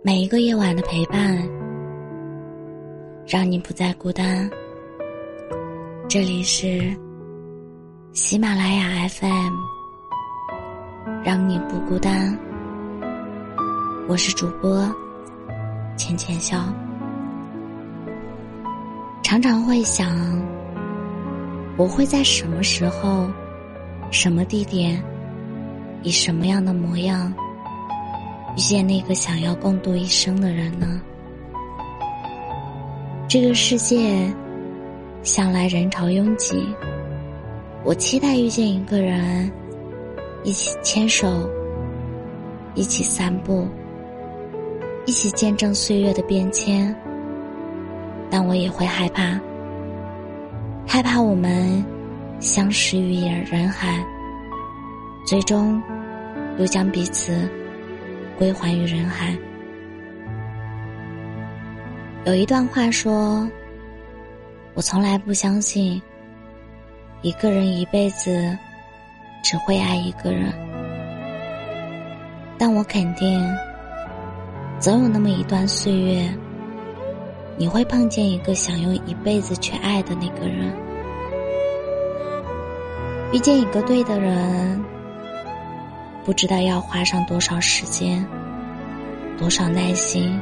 每一个夜晚的陪伴，让你不再孤单。这里是喜马拉雅 FM，让你不孤单。我是主播浅浅笑，常常会想，我会在什么时候、什么地点、以什么样的模样？遇见那个想要共度一生的人呢？这个世界向来人潮拥挤，我期待遇见一个人，一起牵手，一起散步，一起见证岁月的变迁。但我也会害怕，害怕我们相识于人海，最终又将彼此。归还于人海。有一段话说：“我从来不相信一个人一辈子只会爱一个人，但我肯定，总有那么一段岁月，你会碰见一个想用一辈子去爱的那个人。遇见一个对的人。”不知道要花上多少时间，多少耐心。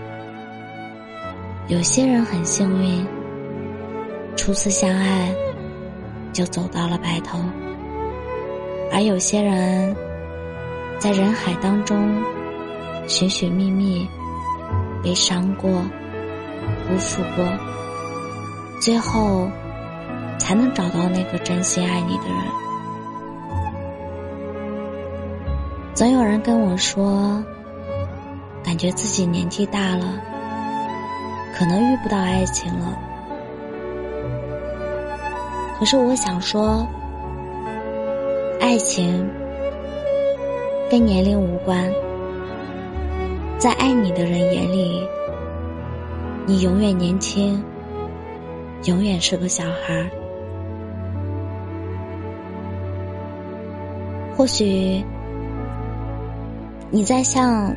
有些人很幸运，初次相爱就走到了白头；而有些人，在人海当中寻寻觅觅，被伤过、辜负过，最后才能找到那个真心爱你的人。总有人跟我说，感觉自己年纪大了，可能遇不到爱情了。可是我想说，爱情跟年龄无关，在爱你的人眼里，你永远年轻，永远是个小孩儿。或许。你在向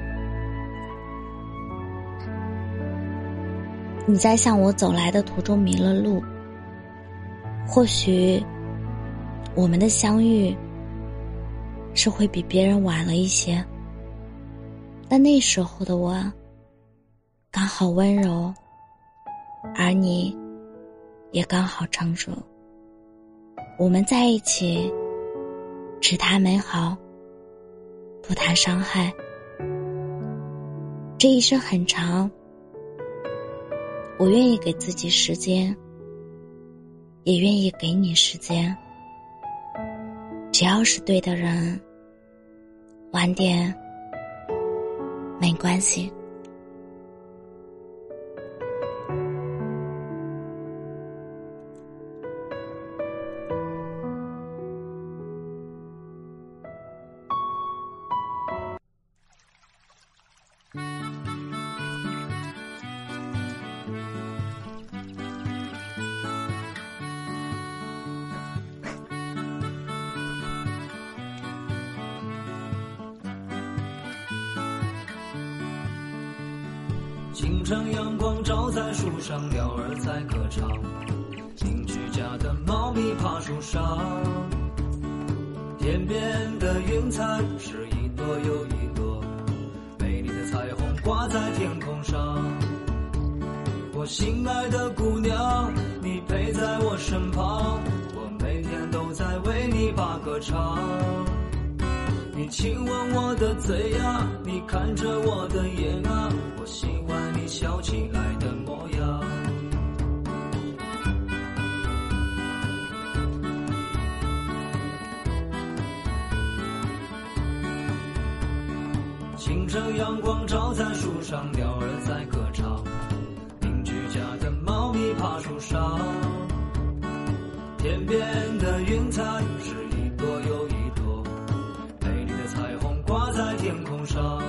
你在向我走来的途中迷了路，或许我们的相遇是会比别人晚了一些，但那时候的我刚好温柔，而你也刚好成熟，我们在一起只谈美好。不谈伤害，这一生很长，我愿意给自己时间，也愿意给你时间。只要是对的人，晚点没关系。清晨阳光照在树上，鸟儿在歌唱。邻居家的猫咪爬树上。天边的云彩是一朵又一朵，美丽的彩虹挂在天空上。我心爱的姑娘，你陪在我身旁，我每天都在为你把歌唱。你亲吻我的嘴呀，你看着我的眼清晨阳光照在树上，鸟儿在歌唱，邻居家的猫咪爬树上，天边的云彩是一朵又一朵，美丽的彩虹挂在。天空上，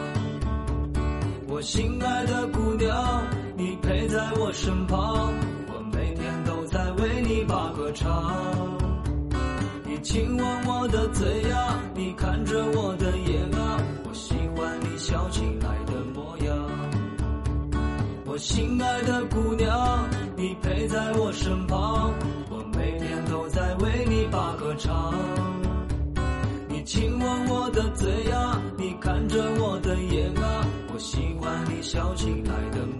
我心爱的姑娘，你陪在我身旁，我每天都在为你把歌唱。你亲吻我的嘴呀，你看着我的心爱的姑娘，你陪在我身旁，我每天都在为你把歌唱。你亲吻我的嘴呀，你看着我的眼啊，我喜欢你笑起来的。